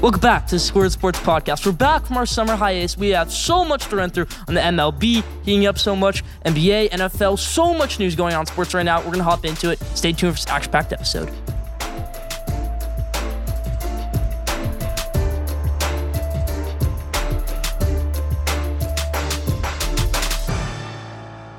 Welcome back to the Squared Sports Podcast. We're back from our summer hiatus. We have so much to run through on the MLB, heating up so much, NBA, NFL, so much news going on in sports right now. We're going to hop into it. Stay tuned for this action packed episode.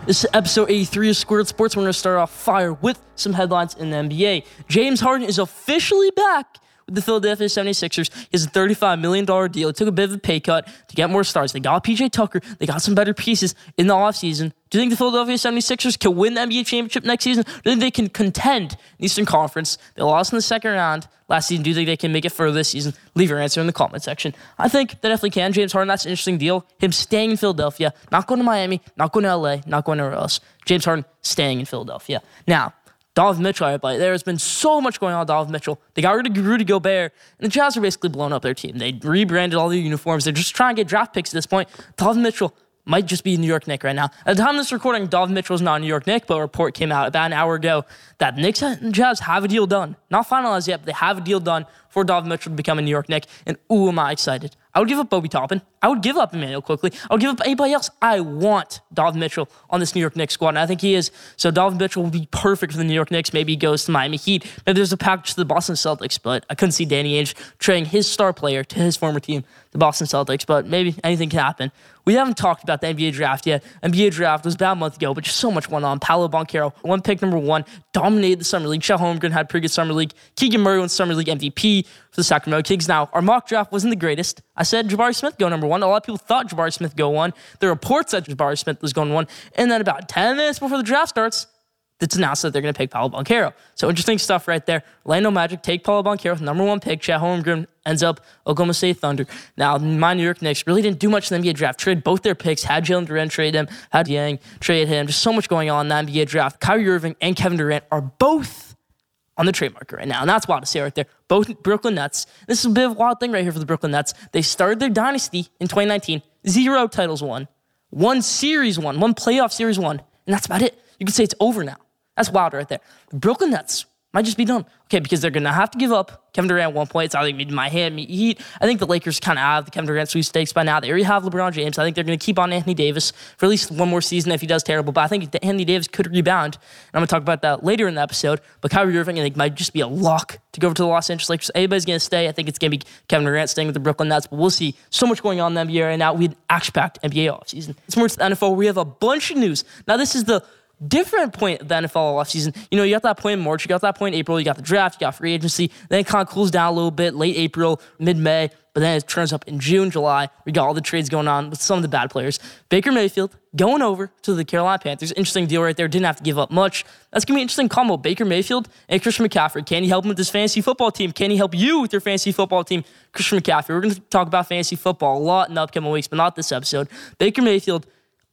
This is episode 83 of Squared Sports. We're going to start off fire with some headlines in the NBA. James Harden is officially back the Philadelphia 76ers. He has a $35 million deal. It took a bit of a pay cut to get more stars. They got PJ Tucker. They got some better pieces in the offseason. Do you think the Philadelphia 76ers can win the NBA championship next season? Do you think they can contend in the Eastern Conference? They lost in the second round last season. Do you think they can make it further this season? Leave your answer in the comment section. I think they definitely can. James Harden, that's an interesting deal. Him staying in Philadelphia, not going to Miami, not going to LA, not going anywhere else. James Harden staying in Philadelphia. Now, Donovan Mitchell, I play. There has been so much going on with Donovan Mitchell. They got rid of Rudy Gobert, and the Jazz are basically blowing up their team. They rebranded all their uniforms. They're just trying to get draft picks at this point. Donovan Mitchell might just be New York Knick right now. At the time of this recording, Donovan Mitchell is not a New York Knick, but a report came out about an hour ago that Knicks and Jazz have a deal done. Not finalized yet, but they have a deal done for Donovan Mitchell to become a New York Knick. And ooh, am I excited. I would give up Obi Toppin. I would give up Immanuel Quickley. I would give up anybody else. I want Donovan Mitchell on this New York Knicks squad, and I think he is. So Donovan Mitchell will be perfect for the New York Knicks. Maybe he goes to Miami Heat. Maybe there's a package to the Boston Celtics, but I couldn't see Danny Ainge trading his star player to his former team, the Boston Celtics. But maybe anything can happen. We haven't talked about the NBA draft yet. NBA draft was about a month ago, but just so much went on. Paolo Banchero, one pick number one, dominated the summer league. Chet Holmgren had pretty good summer league. Keegan Murray won summer league MVP for the Sacramento Kings. Now, our mock draft wasn't the greatest. I said Jabari Smith go number one. A lot of people thought Jabari Smith go one. The reports said Jabari Smith was going one. And then about 10 minutes before the draft starts, it's announced that they're going to pick Paolo Banchero. So interesting stuff right there. Orlando Magic take Paolo Banchero, with number one pick. Chet Holmgren ends up Oklahoma State Thunder. Now, my New York Knicks really didn't do much in the NBA draft. Trade both their picks. Had Jalen Duren trade him. Had Yang trade him. Just so much going on in the NBA draft. Kyrie Irving and Kevin Durant are both on the trade market right now. And that's wild to see right there. Both Brooklyn Nets. This is a bit of a wild thing right here for the Brooklyn Nets. They started their dynasty in 2019. Zero titles won. One series won. One playoff series won. And that's about it. You can say it's over now. That's wild right there. The Brooklyn Nets might just be done. Okay, because they're going to have to give up Kevin Durant at one point. It's either going to be Miami Heat. I think the Lakers kind of have the Kevin Durant sweepstakes by now. They already have LeBron James. I think they're going to keep on Anthony Davis for at least one more season if he does terrible. But I think Anthony Davis could rebound. And I'm going to talk about that later in the episode. But Kyrie Irving, I think, might just be a lock to go over to the Los Angeles Lakers. Anybody's going to stay. I think it's going to be Kevin Durant staying with the Brooklyn Nets. But we'll see. So much going on in the NBA right now. We had an action-packed NBA offseason. It's more to the NFL. We have a bunch of news. Now, this is the different point of the NFL offseason. You know, you got that point in March, you got that point in April, you got the draft, you got free agency, then it kind of cools down a little bit, late April, mid May, but then it turns up in June, July. We got all the trades going on with some of the bad players. Baker Mayfield going over to the Carolina Panthers. Interesting deal right there. Didn't have to give up much. That's going to be an interesting combo. Baker Mayfield and Christian McCaffrey. Can he help him with his fantasy football team? Can he help you with your fantasy football team? Christian McCaffrey. We're going to talk about fantasy football a lot in the upcoming weeks, but not this episode. Baker Mayfield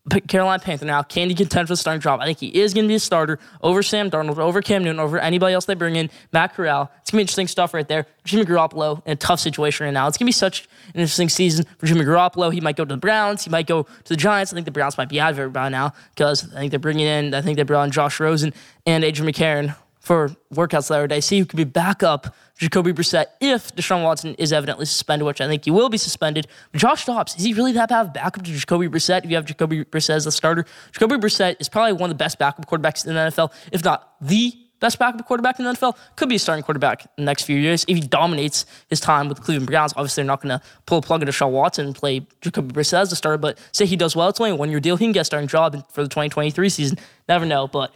Carolina Panther now. Can he contend for the starting job? I think he is going to be a starter over Sam Darnold, over Cam Newton, over anybody else they bring in. Matt Corral. It's going to be interesting stuff right there. Jimmy Garoppolo in a tough situation right now. It's going to be such an interesting season for Jimmy Garoppolo. He might go to the Browns. He might go to the Giants. I think the Browns might be out of it by now because I think they're bringing in, I think they brought in Josh Rosen and Adrian McCarron for workouts the other day. See who could be backup Jacoby Brissett if Deshaun Watson is evidently suspended, which I think he will be suspended. Josh Dobbs, is he really that bad of a backup to Jacoby Brissett if you have Jacoby Brissett as the starter? Jacoby Brissett is probably one of the best backup quarterbacks in the NFL, if not the best backup quarterback in the NFL. Could be a starting quarterback in the next few years if he dominates his time with the Cleveland Browns. Obviously, they're not going to pull a plug into Deshaun Watson and play Jacoby Brissett as the starter, but say he does well, it's only a one year deal. He can get a starting job for the 2023 season. Never know, but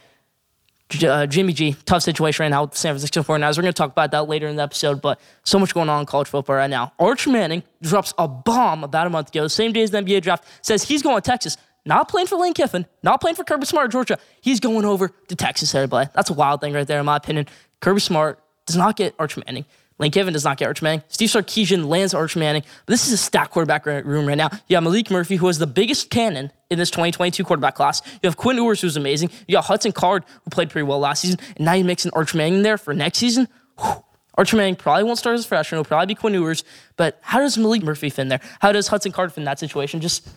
uh, Jimmy G, tough situation right now with the San Francisco 49ers. We're going to talk about that later in the episode, but so much going on in college football right now. Arch Manning drops a bomb about a month ago, same day as the NBA draft, says he's going to Texas. Not playing for Lane Kiffin, not playing for Kirby Smart, Georgia. He's going over to Texas, everybody. That's a wild thing right there, in my opinion. Kirby Smart does not get Arch Manning. Lane Kiffin does not get Arch Manning. Steve Sarkisian lands Arch Manning. This is a stack quarterback room right now. You have Maalik Murphy, who is the biggest cannon in this 2022 quarterback class. You have Quinn Ewers, who's amazing. You got Hudson Card, who played pretty well last season. And now you mix an Arch Manning there for next season. Whew. Arch Manning probably won't start as a freshman. It'll probably be Quinn Ewers. But how does Maalik Murphy fit in there? How does Hudson Card fit in that situation? Just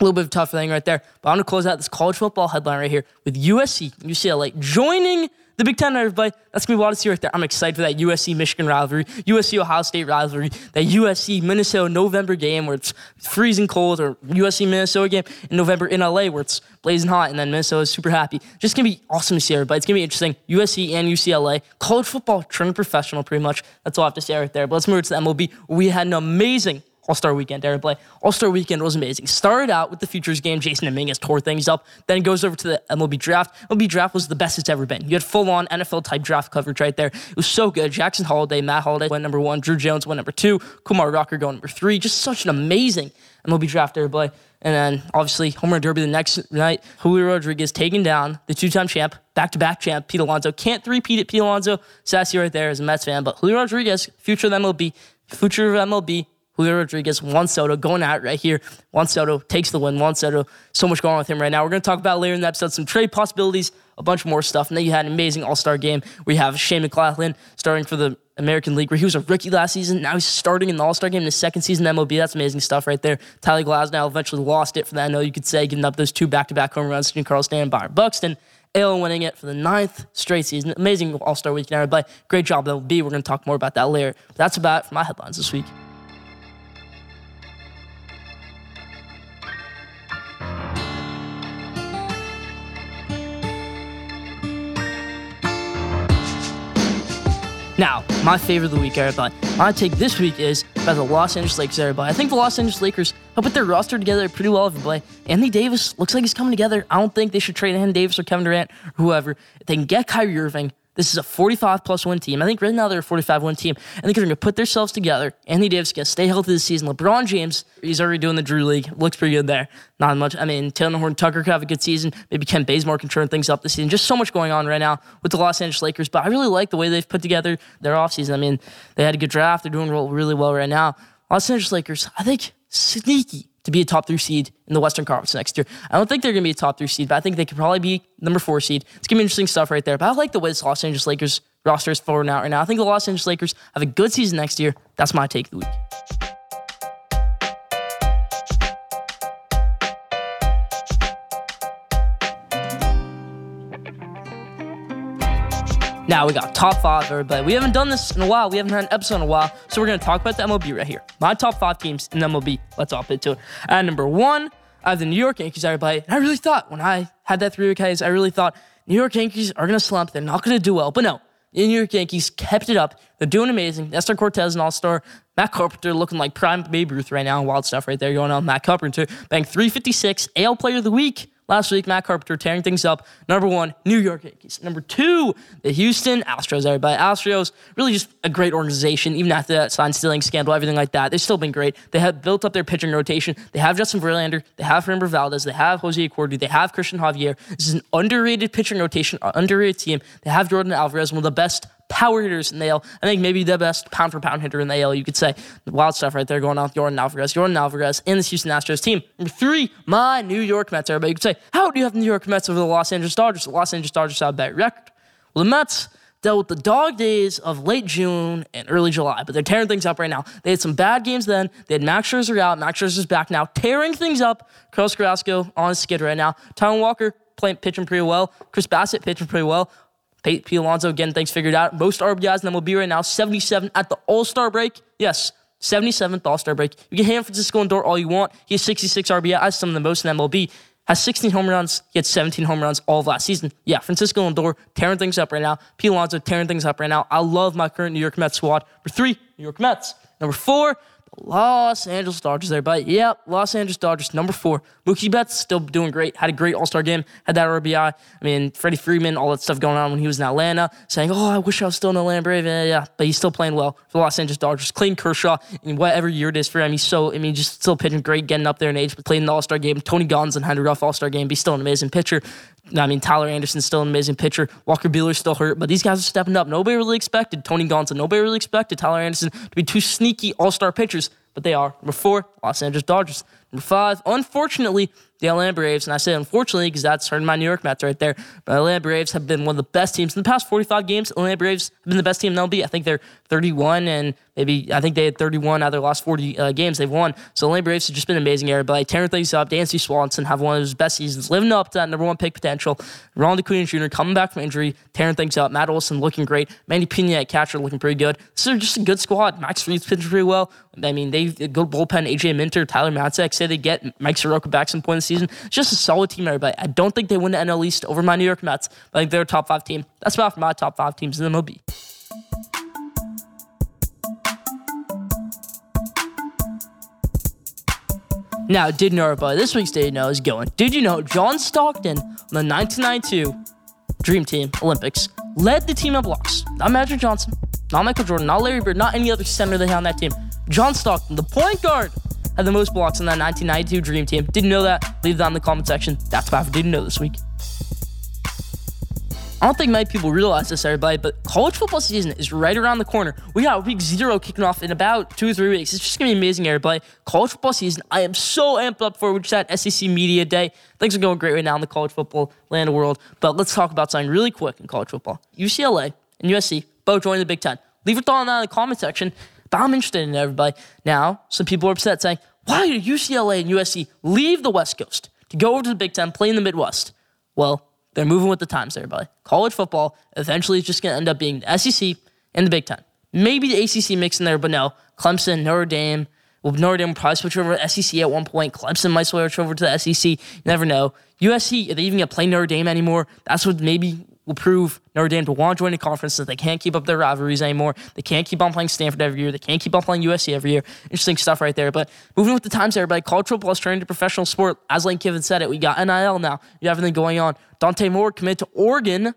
A little bit of a tough thing right there. But I'm going to close out this college football headline right here with USC, UCLA joining the Big Ten, everybody. That's going to be wild to see right there. I'm excited for that USC Michigan rivalry, USC Ohio State rivalry, that USC Minnesota November game where it's freezing cold, or USC Minnesota game in November in LA where it's blazing hot, and then Minnesota is super happy. Just going to be awesome to see everybody. It's going to be interesting. USC and UCLA, college football turning professional pretty much. That's all I have to say right there. But let's move to the MLB. We had an amazing all Star Weekend, Derek Play. All Star Weekend was amazing. Started out with the Futures game. Jasson Dominguez tore things up. Then goes over to the MLB draft. MLB draft was the best it's ever been. You had full on NFL type draft coverage right there. It was so good. Jackson Holliday, Matt Holliday went number one. Drew Jones went number two. Kumar Rocker going number three. Just such an amazing MLB draft, Derek Play. And then obviously Homer derby the next night. Julio Rodriguez taking down the two-time champ, back-to-back champ, Pete Alonso. Can't three-peat it, Pete Alonso. Sassy right there as a Mets fan, but Julio Rodriguez, future of MLB, future of MLB, Julio Rodriguez, Juan Soto going out right here. Juan Soto takes the win. Juan Soto, so much going on with him right now. We're going to talk about later in the episode some trade possibilities, a bunch more stuff. And then you had an amazing All Star game you have Shane McClanahan starting for the American League, where he was a rookie last season. Now he's starting in the All Star game in his second season in MLB. That's amazing stuff right there. Tyler Glasnow eventually lost it for that. I know you could say, getting up those two back to back home runs to Carl Stan, Byron Buxton. AL winning it for the ninth straight season. Amazing All Star weekend, everybody. Great job, MLB. We're going to talk more about that later. But that's about it for my headlines this week. Now, my favorite of the week, everybody. My take this week is about the Los Angeles Lakers, everybody. I think the Los Angeles Lakers have put their roster together pretty well, everybody. Anthony Davis looks like he's coming together. I don't think they should trade Anthony Davis or Kevin Durant or whoever. If they can get Kyrie Irving, this is a 45 plus win team. I think right now they're a 45 win team. I think they're going to put themselves together. Anthony Davis gets stay healthy this season. LeBron James, he's already doing the Drew League. Looks pretty good there. Not much. I mean, Talen Horton-Tucker could have a good season. Maybe Kent Bazemore can turn things up this season. Just so much going on right now with the Los Angeles Lakers. But I really like the way they've put together their offseason. I mean, they had a good draft. They're doing really well right now. Los Angeles Lakers, I think, sneaky to be a top three seed in the Western Conference next year. I don't think they're going to be a top three seed, but I think they could probably be number four seed. It's going to be interesting stuff right there. But I like the way this Los Angeles Lakers roster is forward out right now. I think the Los Angeles Lakers have a good season next year. That's my take of the week. Now we got top five, everybody. We haven't done this in a while. We haven't had an episode in a while. So we're going to talk about the MLB right here. My top five teams in MLB. Let's all into it. At number one, I have the New York Yankees, everybody. And I really thought when I had that three week hiatus, I really thought New York Yankees are going to slump. They're not going to do well. But no, the New York Yankees kept it up. They're doing amazing. Nestor Cortes, an all star. Matt Carpenter looking like prime Babe Ruth right now. Wild stuff right there going on. Matt Carpenter bang 356, AL Player of the Week. Last week, Matt Carpenter tearing things up. Number one, New York Yankees. Number two, the Houston Astros. Everybody, Astros really just a great organization. Even after that sign stealing scandal, everything like that, they've still been great. They have built up their pitching rotation. They have Justin Verlander. They have Framber Valdez. They have Jose Acordu. They have Cristian Javier. This is an underrated pitching rotation, uh, underrated team. They have Jordan Alvarez, one of the best power hitters in the AL. I think maybe the best pound for pound hitter in the AL, you could say. Wild stuff right there going on with Jordan Alvarez. Jordan Alvarez in the Houston Astros team. Number three, my New York Mets. Everybody could say, how do you have the New York Mets over the Los Angeles Dodgers? The Los Angeles Dodgers have a better record. Well, the Mets dealt with the dog days of late June and early July, but they're tearing things up right now. They had some bad games then. They had Max Scherzer out. Max Scherzer's back now, tearing things up. Carlos Carrasco on his skid right now. Taijuan Walker playing pitching pretty well. Chris Bassitt pitching pretty well. Pete, Pete Alonso getting things figured out. Most RBIs in MLB right now, 77 at the All Star break. Yes, 77th All Star break. You can hand Francisco Lindor all you want. He has 66 RBIs, some of the most in MLB. Has 16 home runs. He had 17 home runs all of last season. Yeah, Francisco Lindor tearing things up right now. P. Alonso tearing things up right now. I love my current New York Mets squad. Number three, New York Mets. Number four, Los Angeles Dodgers, everybody. Yep, Los Angeles Dodgers, number four. Mookie Betts still doing great. Had a great All Star game. Had that RBI. I mean, Freddie Freeman, all that stuff going on when he was in Atlanta, saying, "Oh, I wish I was still in Atlanta Brave." Yeah, yeah, but he's still playing well for the Los Angeles Dodgers. Clayton Kershaw, in whatever year it is for him, he's so. I mean, just still pitching great, getting up there in age, but playing the All Star game. Tony Gonsolin had a rough All Star game, but he's still an amazing pitcher. I mean, Tyler Anderson's still an amazing pitcher. Walker Buehler's still hurt, but these guys are stepping up. Nobody really expected Tony Gonsolin. Nobody really expected Tyler Anderson to be two sneaky All Star pitchers but they are. Number four, Los Angeles Dodgers. Number five, unfortunately, the Atlanta Braves, and I say unfortunately because that's hurting my New York Mets right there. But Atlanta Braves have been one of the best teams in the past 45 games. Atlanta Braves have been the best team in MLB. I think they're 31 and maybe I think they had 31 out of their last 40 uh, games they've won. So the Atlanta Braves have just been amazing like tearing things up, Dansby Swanson have one of his best seasons, living up to that number one pick potential. Ronald Acuna Jr. coming back from injury, tearing things up. Matt Olson looking great. Manny Pena at catcher looking pretty good. This is just a good squad. Max Fried's pitching pretty well. I mean, they good bullpen. AJ Minter, Tyler Matzek say they get Mike Soroka back some point in the season. It's just a solid team, everybody. I don't think they win the NL East over my New York Mets, but I think they're a top five team. That's about my top five teams in the MLB. Now, did know but this week's Did You Know is going. Did you know John Stockton on the 1992 Dream Team Olympics led the team in blocks? Not Magic Johnson, not Michael Jordan, not Larry Bird, not any other center they had on that team. John Stockton, the point guard, had the most blocks on that 1992 Dream Team. Didn't know that? Leave that in the comment section. That's about I didn't know this week. I don't think many people realize this, everybody, but college football season is right around the corner. We got week zero kicking off in about two or three weeks. It's just gonna be amazing, everybody. College football season, I am so amped up for. We just had SEC Media Day. Things are going great right now in the college football land of world. But let's talk about something really quick in college football. UCLA and USC both joined the Big Ten. Leave your thought on that in the comment section. But I'm interested in everybody. Now, some people are upset saying, why did UCLA and USC leave the West Coast to go over to the Big Ten, play in the Midwest? Well, they're moving with the times, everybody. College football eventually is just going to end up being the SEC and the Big Ten. Maybe the ACC mix in there, but no. Clemson, Notre Dame. Well, Notre Dame will probably switch over to SEC at one point. Clemson might switch over to the SEC. You never know. USC, they even to play Notre Dame anymore? That's what maybe will prove Notre Dame to want to join the conference that they can't keep up their rivalries anymore. They can't keep on playing Stanford every year. They can't keep on playing USC every year. Interesting stuff right there. But moving with the times, everybody, football is turning to professional sport. As Lane Kiffin said it, we got NIL now. You have everything going on. Dante Moore committed to Oregon,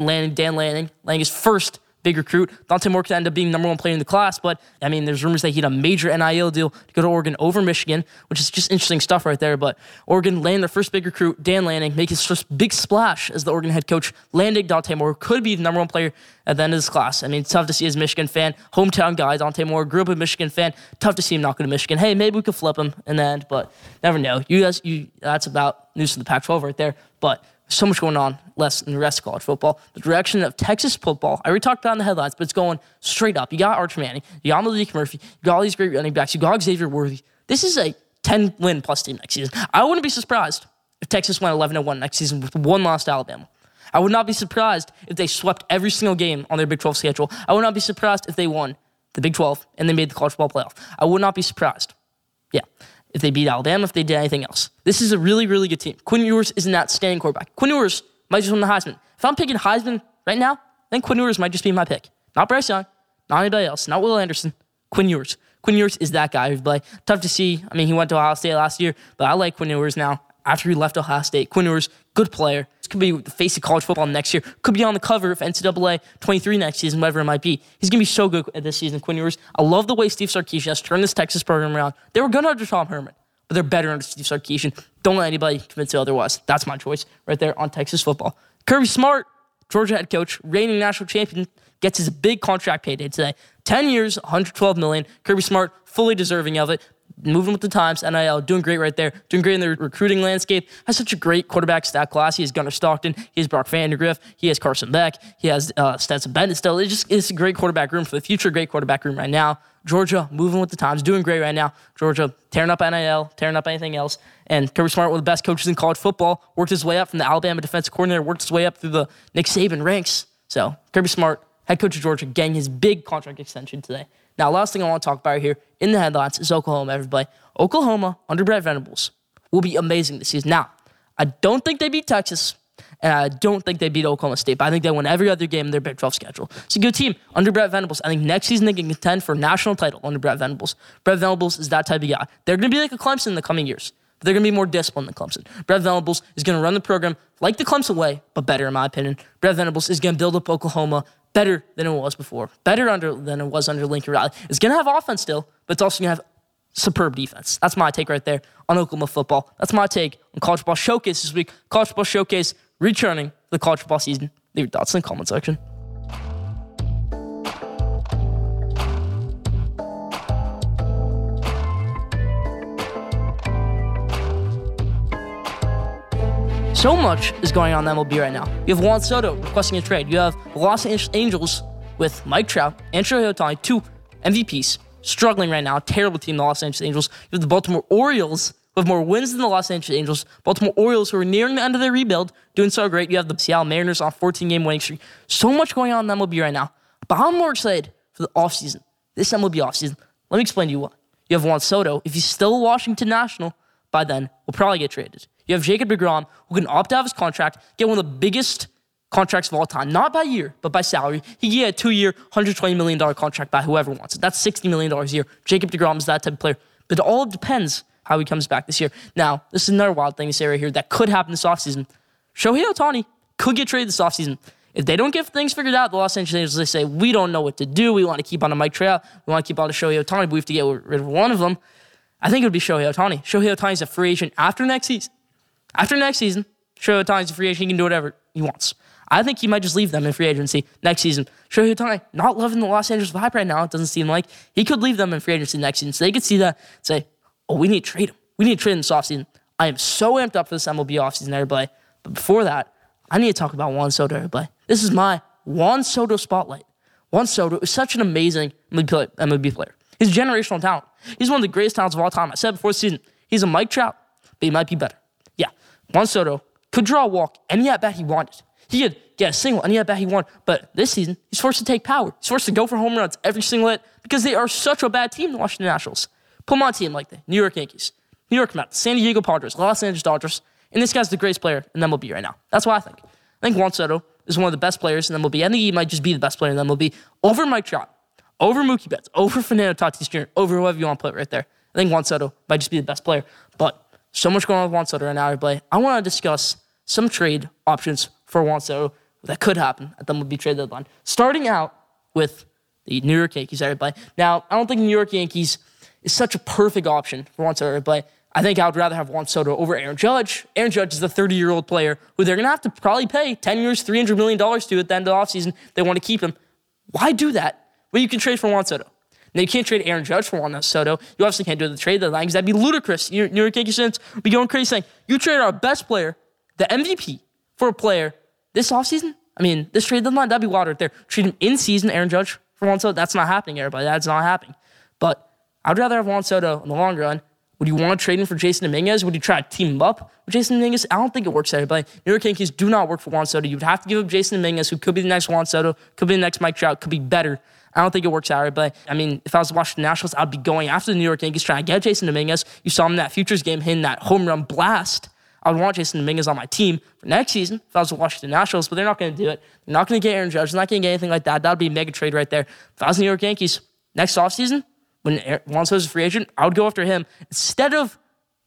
landing Dan Lanning, landing his first big recruit. Dante Moore could end up being number one player in the class, but I mean, there's rumors that he had a major NIL deal to go to Oregon over Michigan, which is just interesting stuff right there. But Oregon land their first big recruit, Dan Lanning, make his first big splash as the Oregon head coach, landing Dante Moore, could be the number one player at the end of this class. I mean, tough to see as Michigan fan, hometown guy, Dante Moore, grew up a Michigan fan. Tough to see him not go to Michigan. Hey, maybe we could flip him in the end, but never know. You guys, you that's about news to the Pac-12 right there. But so much going on less than the rest of college football. The direction of Texas football, I already talked about in the headlines, but it's going straight up. You got Arch Manning, you got Maalik Murphy, you got all these great running backs, you got Xavier Worthy. This is a 10 win plus team next season. I wouldn't be surprised if Texas went 11 1 next season with one lost Alabama. I would not be surprised if they swept every single game on their Big 12 schedule. I would not be surprised if they won the Big 12 and they made the college football playoff. I would not be surprised. Yeah if they beat Alabama, if they did anything else. This is a really, really good team. Quinn Ewers is an outstanding quarterback. Quinn Ewers might just win the Heisman. If I'm picking Heisman right now, then Quinn Ewers might just be my pick. Not Bryce Young, not anybody else, not Will Anderson. Quinn Ewers. Quinn Ewers is that guy who's like tough to see. I mean, he went to Ohio State last year, but I like Quinn Ewers now. After he left Ohio State, Quinn Ewers, good player. Could be the face of college football next year. Could be on the cover of NCAA 23 next season, whatever it might be. He's gonna be so good this season, Quinn Ewers. I love the way Steve Sarkisian has turned this Texas program around. They were good under Tom Herman but they're better under Steve Sarkisian. Don't let anybody convince you otherwise. That's my choice right there on Texas football. Kirby Smart, Georgia head coach, reigning national champion, gets his big contract payday today. 10 years, 112 million. Kirby Smart, fully deserving of it. Moving with the times, NIL, doing great right there, doing great in the recruiting landscape. Has such a great quarterback stat class. He has Gunnar Stockton, he has Brock Vandagriff, he has Carson Beck, he has uh, Stetson Bennett still. It's just it's a great quarterback room for the future, great quarterback room right now. Georgia moving with the times, doing great right now. Georgia tearing up NIL, tearing up anything else. And Kirby Smart, one of the best coaches in college football, worked his way up from the Alabama defensive coordinator, worked his way up through the Nick Saban ranks. So Kirby Smart, head coach of Georgia, getting his big contract extension today. Now, last thing I want to talk about here in the headlines is Oklahoma, everybody. Oklahoma under Brent Venables will be amazing this season. Now, I don't think they beat Texas. And I don't think they beat Oklahoma State, but I think they win every other game in their Big 12 schedule. It's a good team under Brent Venables. I think next season they can contend for a national title under Brent Venables. Brent Venables is that type of guy. They're going to be like a Clemson in the coming years, they're going to be more disciplined than Clemson. Brent Venables is going to run the program like the Clemson way, but better in my opinion. Brent Venables is going to build up Oklahoma better than it was before, better under than it was under Lincoln Riley. It's going to have offense still, but it's also going to have superb defense. That's my take right there on Oklahoma football. That's my take on College Football Showcase this week. College Football Showcase returning the college football season. Leave your thoughts in the comment section. So much is going on in MLB right now. You have Juan Soto requesting a trade. You have Los Angeles with Mike Trout and Shohei Ohtani, two MVPs, struggling right now. Terrible team, the Los Angeles Angels. You have the Baltimore Orioles with more wins than the Los Angeles Angels. Baltimore Orioles, who are nearing the end of their rebuild, doing so great. You have the Seattle Mariners on 14 game winning streak. So much going on in MLB right now. But I'm more excited for the offseason, this MLB offseason. Let me explain to you what. You have Juan Soto. If he's still Washington National, by then, will probably get traded. You have Jacob DeGrom, who can opt out of his contract, get one of the biggest contracts of all time, not by year, but by salary. He get a two year, $120 million contract by whoever wants it. That's $60 million a year. Jacob DeGrom is that type of player. But it all depends how he comes back this year. Now, this is another wild thing to say right here that could happen this offseason. Shohei Ohtani could get traded this offseason. If they don't get things figured out, the Los Angeles Angels, they say, we don't know what to do. We want to keep on a Mike Trout. We want to keep on a Shohei Ohtani, but we have to get rid of one of them. I think it would be Shohei Ohtani. Shohei Ohtani is a free agent after next season. After next season, Shohei Ohtani is a free agent. He can do whatever he wants. I think he might just leave them in free agency next season. Shohei Ohtani, not loving the Los Angeles vibe right now, it doesn't seem like. He could leave them in free agency next season. So they could see that say, oh, we need to trade him. We need to trade him this offseason. I am so amped up for this MLB offseason, everybody. But before that, I need to talk about Juan Soto, everybody. This is my Juan Soto spotlight. Juan Soto is such an amazing MLB player. He's generational talent. He's one of the greatest talents of all time. I said before the season, he's a Mike Trout, but he might be better. Juan Soto could draw a walk any at bat he wanted. He could get a single any at bat he wanted. But this season, he's forced to take power. He's forced to go for home runs every single hit because they are such a bad team, the Washington Nationals. Put on team like the New York Yankees, New York Mets, San Diego Padres, Los Angeles Dodgers, and this guy's the greatest player in MLB right now. That's what I think. I think Juan Soto is one of the best players in MLB. I think he might just be the best player in MLB over Mike Trout, over Mookie Betts, over Fernando Tatis Jr., over whoever you want to put right there. I think Juan Soto might just be the best player. But so much going on with Juan Soto right now, everybody. I want to discuss some trade options for Juan Soto that could happen at the MLB trade deadline. Starting out with the New York Yankees, everybody. Now, I don't think New York Yankees is such a perfect option for Juan Soto, but I think I would rather have Juan Soto over Aaron Judge. Aaron Judge is a 30 year old player who they're going to have to probably pay 10 years, $300 million to at the end of the offseason. They want to keep him. Why do that? Well, you can trade for Juan Soto. Now, you can't trade Aaron Judge for Juan Soto. You obviously can't do it the trade deadline because that'd be ludicrous. New York Yankees fans would be going crazy saying, you trade our best player, the MVP, for a player this offseason? I mean, this trade deadline, that'd be wild right there. Treat him in season, Aaron Judge for Juan Soto. That's not happening, everybody. That's not happening. But I'd rather have Juan Soto in the long run. Would you want to trade him for Jasson Dominguez? Would you try to team him up with Jasson Dominguez? I don't think it works, everybody. New York Yankees do not work for Juan Soto. You would have to give up Jasson Dominguez, who could be the next Juan Soto, could be the next Mike Trout, could be better. I don't think it works out, right. but I mean, if I was watching the Nationals, I'd be going after the New York Yankees trying to get Jasson Dominguez. You saw him in that Futures game hitting that home run blast. I would want Jasson Dominguez on my team for next season if I was the Washington Nationals, but they're not going to do it. They're not going to get Aaron Judge. They're not going to get anything like that. That would be a mega trade right there. If I was the New York Yankees next offseason, when Juan Soto's a free agent, I would go after him instead of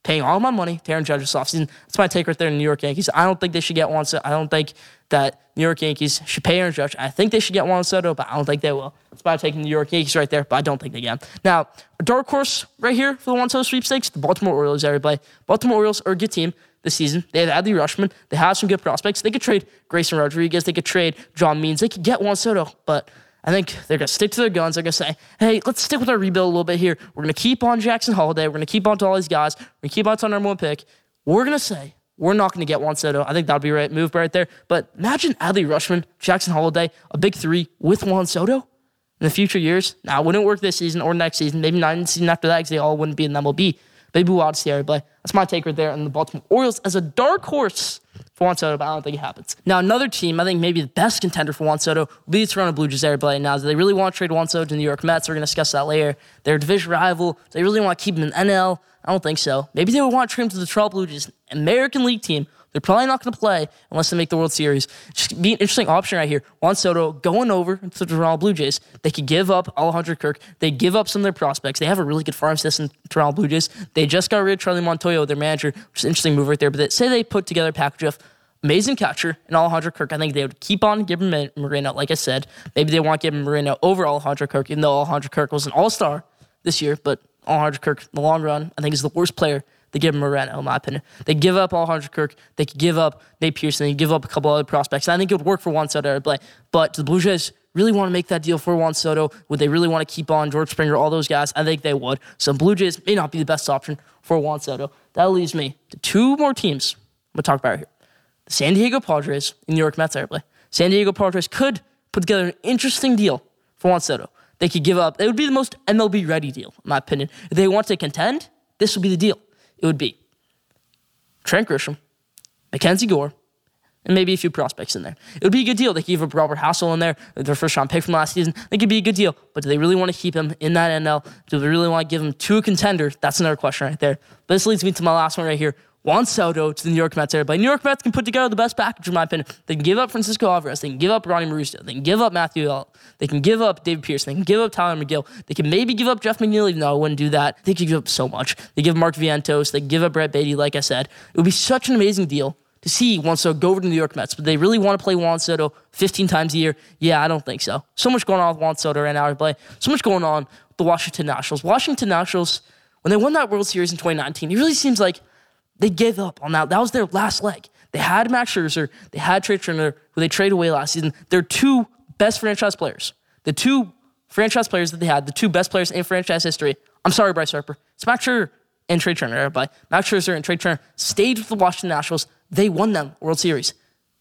paying all my money to Aaron Judge this offseason. That's my take right there in the New York Yankees. I don't think they should get Juan Soto. I don't think that New York Yankees should pay Aaron Judge. I think they should get Juan Soto, but I don't think they will. That's taking the New York Yankees right there, but I don't think they get Now, a dark horse right here for the Juan Soto sweepstakes, the Baltimore Orioles, everybody. Baltimore Orioles are a good team this season. They have Adley Rutschman. They have some good prospects. They could trade Grayson Rodriguez. They could trade John Means. They could get Juan Soto, but I think they're going to stick to their guns. They're going to say, hey, let's stick with our rebuild a little bit here. We're going to keep on Jackson Holliday. We're going to keep on to all these guys. We're going to keep on to our number one pick. We're going to say, we're not going to get Juan Soto. I think that would be right move right there. But imagine Adley Rutschman, Jackson Holliday, a big three with Juan Soto in the future years. Now, it wouldn't work this season or next season. Maybe not in the season after that because they all wouldn't be in the MLB. Maybe we'll see everybody. That's my take right there on the Baltimore Orioles as a dark horse for Juan Soto, but I don't think it happens. Now, another team, I think maybe the best contender for Juan Soto will be the Toronto Blue Jays. Everybody now, do they really want to trade Juan Soto to the New York Mets. We're going to discuss that later. They're division rival. do They really want to keep him in NL. I don't think so. Maybe they would want to trade him to the Toronto Blue Jays, American League team they're probably not going to play unless they make the World Series. Just be an interesting option right here. Juan Soto going over to the Toronto Blue Jays. They could give up Alejandro Kirk. They give up some of their prospects. They have a really good farm system, Toronto Blue Jays. They just got rid of Charlie Montoyo, their manager, which is an interesting move right there. But they, say they put together a package of amazing catcher and Alejandro Kirk. I think they would keep on giving Moreno, like I said. Maybe they want to give Moreno over Alejandro Kirk, even though Alejandro Kirk was an all star this year. But Alejandro Kirk, in the long run, I think is the worst player they give Moreno, in my opinion. They give up Alejandro Kirk. They could give up Nate Pearson. They give up a couple other prospects. I think it would work for Juan Soto to play. But the Blue Jays really want to make that deal for Juan Soto. Would they really want to keep on George Springer, all those guys? I think they would. So Blue Jays may not be the best option for Juan Soto. That leaves me to two more teams I'm going to talk about here. The San Diego Padres and New York Mets everybody. San Diego Padres could put together an interesting deal for Juan Soto. They could give up, it would be the most MLB ready deal, in my opinion. If they want to contend, this would be the deal. It would be Trent Grisham, Mackenzie Gore, and maybe a few prospects in there. It would be a good deal. They could give Robert Hassell in there, their first round pick from last season. It could be a good deal. But do they really want to keep him in that NL? Do they really want to give him to a contender? That's another question right there. But this leads me to my last one right here. Juan Soto to the New York Mets. Everybody, New York Mets can put together the best package, in my opinion. They can give up Francisco Alvarez. They can give up Ronnie Mauricio. They can give up Matthew L. They can give up David Pearce. They can give up Tyler McGill. They can maybe give up Jeff McNeil, even though I wouldn't do that. They could give up so much. They give Mark Vientos. They give up Brett Baty, like I said. It would be such an amazing deal to see Juan Soto go over to the New York Mets. But they really want to play Juan Soto 15 times a year? Yeah, I don't think so. So much going on with Juan Soto right now. Everybody. So much going on with the Washington Nationals. Washington Nationals, when they won that World Series in 2019, it really seems like they gave up on that. That was their last leg. They had Max Scherzer, they had Trea Turner, who they traded away last season. They're two best franchise players. The two franchise players that they had, the two best players in franchise history. I'm sorry, Bryce Harper. It's Max Scherzer and Trea Turner, everybody. Max Scherzer and Trea Turner stayed with the Washington Nationals. They won them World Series.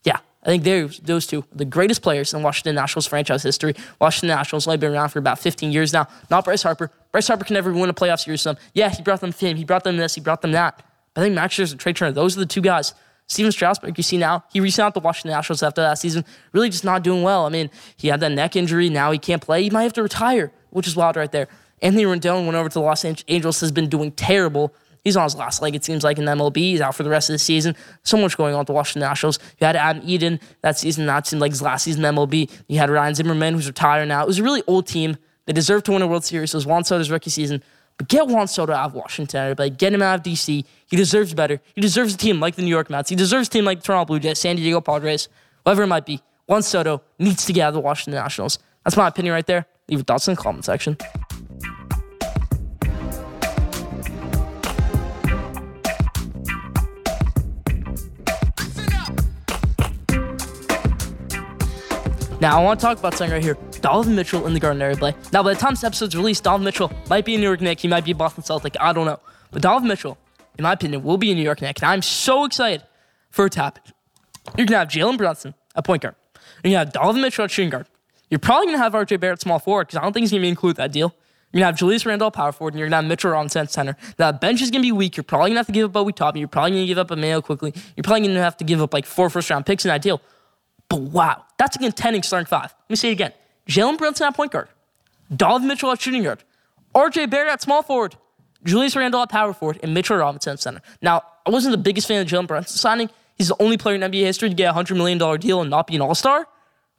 Yeah, I think those two, the greatest players in Washington Nationals franchise history. Washington Nationals only been around for about 15 years now. Not Bryce Harper. Bryce Harper can never win a playoff series. Yeah, he brought them fame. He brought them this. He brought them that. I think Max Scherzer and Trea Turner, those are the two guys. Stephen Strasburg, you see now, he re-signed out the Washington Nationals after that season, really just not doing well. I mean, he had that neck injury. Now he can't play. He might have to retire, which is wild right there. Anthony Rendon went over to the Los Angeles, has been doing terrible. He's on his last leg, it seems like, in the MLB. He's out for the rest of the season. So much going on with the Washington Nationals. You had Adam Eaton that season. That seemed like his last season in MLB. You had Ryan Zimmerman, who's retired now. It was a really old team. They deserved to win a World Series. It was Juan Soto's rookie season. But get Juan Soto out of Washington, everybody. Get him out of DC. He deserves better. He deserves a team like the New York Mets. He deserves a team like the Toronto Blue Jays, San Diego Padres, whatever it might be. Juan Soto needs to get out of the Washington Nationals. That's my opinion right there. Leave your thoughts in the comment section. Now, I want to talk about something right here. Donovan Mitchell in the Garden area play. Now, by the time this episode's released, Donovan Mitchell might be a New York Knick. He might be a Boston Celtic. I don't know. But Donovan Mitchell, in my opinion, will be a New York Knick. And I'm so excited for it to happen. You're going to have Jalen Brunson at point guard. You're going to have Donovan Mitchell at shooting guard. You're probably going to have RJ Barrett small forward because I don't think he's going to be included that deal. You're going to have Julius Randle power forward, and you're going to have Mitchell Robinson center. That bench is going to be weak. You're probably going to have to give up Obi Toppin. You're probably going to give up a Mayo Quickley. You're probably going to have to give up like four first round picks in that deal. But wow, that's a contending starting five. Let me say it again. Jalen Brunson at point guard, Donovan Mitchell at shooting guard, RJ Barrett at small forward, Julius Randle at power forward, and Mitchell Robinson at center. Now, I wasn't the biggest fan of Jalen Brunson signing. He's the only player in NBA history to get a $100 million deal and not be an all star.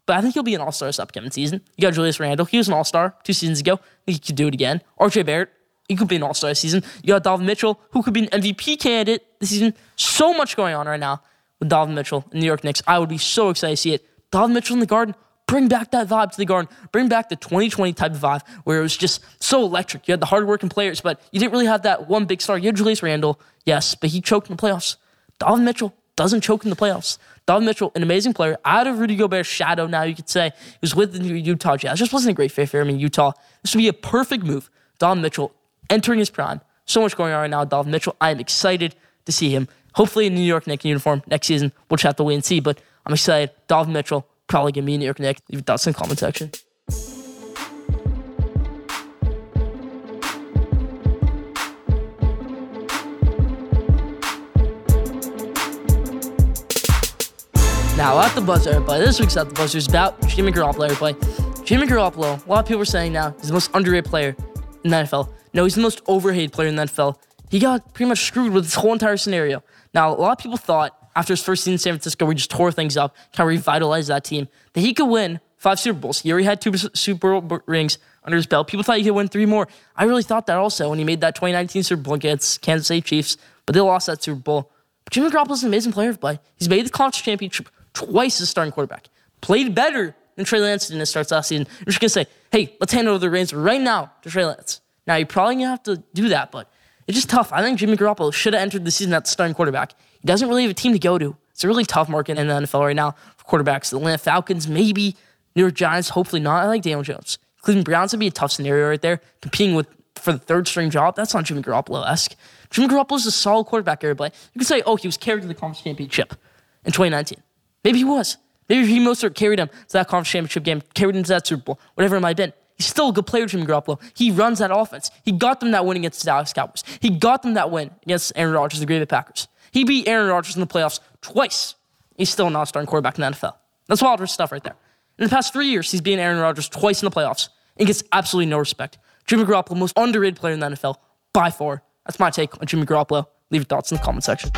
But I think he'll be an all star this upcoming season. You got Julius Randle. He was an all star two seasons ago. I think he could do it again. RJ Barrett, he could be an all star this season. You got Donovan Mitchell, who could be an MVP candidate this season. So much going on right now with Donovan Mitchell in New York Knicks. I would be so excited to see it. Donovan Mitchell in the garden, bring back that vibe to the garden. Bring back the 2020 type of vibe where it was just so electric. You had the hardworking players, but you didn't really have that one big star. You had Julius Randle, yes, but he choked in the playoffs. Donovan Mitchell doesn't choke in the playoffs. Donovan Mitchell, an amazing player, out of Rudy Gobert's shadow now, you could say. He was with the Utah Jazz. Just wasn't a great fit for him in Utah. This would be a perfect move. Donovan Mitchell entering his prime. So much going on right now Donovan Mitchell. I am excited to see him. Hopefully in New York Knicks uniform next season. We'll just have to wait and see, but I'm excited. Donovan Mitchell, probably give me a New York Knicks. Leave your thoughts in the comment section. Now at the buzzer, everybody. This week's at the buzzer is about Jimmy Garoppolo, everybody. Jimmy Garoppolo, a lot of people are saying now he's the most underrated player in the NFL. No, he's the most overhated player in the NFL. He got pretty much screwed with this whole entire scenario. Now, a lot of people thought after his first season in San Francisco, he just tore things up, kind of revitalized that team, that he could win five Super Bowls. He already had two Super Bowl rings under his belt. People thought he could win three more. I really thought that also when he made that 2019 Super Bowl against Kansas City Chiefs, but they lost that Super Bowl. But Jimmy Garoppolo's an amazing player, but he's made the conference championship twice as starting quarterback. Played better than Trey Lance did in his starts last season. You're just gonna say, hey, let's hand over the reins right now to Trey Lance. Now you're probably gonna have to do that, but it's just tough. I think Jimmy Garoppolo should have entered the season at the starting quarterback. He doesn't really have a team to go to. It's a really tough market in the NFL right now for quarterbacks. The Atlanta Falcons, maybe New York Giants, hopefully not. I like Daniel Jones. Cleveland Browns would be a tough scenario right there, competing with for the third string job. That's not Jimmy Garoppolo esque. Jimmy Garoppolo is a solid quarterback, everybody. You could say, oh, he was carried to the conference championship. in 2019. Maybe he was. Maybe Raheem Mostert carried him to that conference championship game, carried him to that Super Bowl, whatever it might have been. He's still a good player, Jimmy Garoppolo. He runs that offense. He got them that win against the Dallas Cowboys. He got them that win against Aaron Rodgers, the Green Bay Packers. He beat Aaron Rodgers in the playoffs twice. He's still not starting quarterback in the NFL. That's wild stuff right there. In the past three years, he's beaten Aaron Rodgers twice in the playoffs and gets absolutely no respect. Jimmy Garoppolo, most underrated player in the NFL by far. That's my take on Jimmy Garoppolo. Leave your thoughts in the comment section.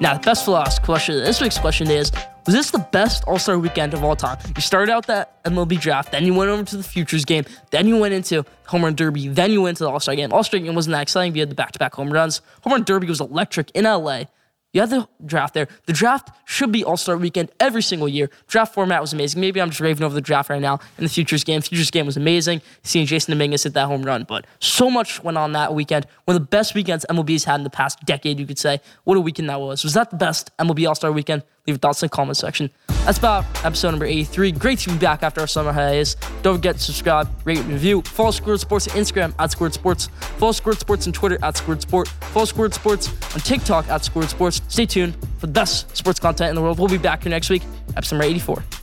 Now, the best for last question. This week's question is Was this the best All Star weekend of all time? You started out that MLB draft, then you went over to the Futures game, then you went into Home Run Derby, then you went to the All Star game. All Star game wasn't that exciting, but you had the back to back home runs. Home Run Derby was electric in LA. You had the draft there. The draft should be All Star Weekend every single year. Draft format was amazing. Maybe I'm just raving over the draft right now. In the Futures game, Futures game was amazing. Seeing Jasson Dominguez hit that home run, but so much went on that weekend. One of the best weekends MLB's had in the past decade, you could say. What a weekend that was. Was that the best MLB All Star Weekend? Leave your thoughts in the comment section. That's about episode number 83. Great to be back after our summer hiatus. Don't forget to subscribe, rate, and review. Follow Squared Sports on Instagram at Squared Sports. Follow Squared Sports on Twitter at Squared Sport. Follow Squared Sports on TikTok at Squared Sports. Stay tuned for the best sports content in the world. We'll be back here next week, episode number 84.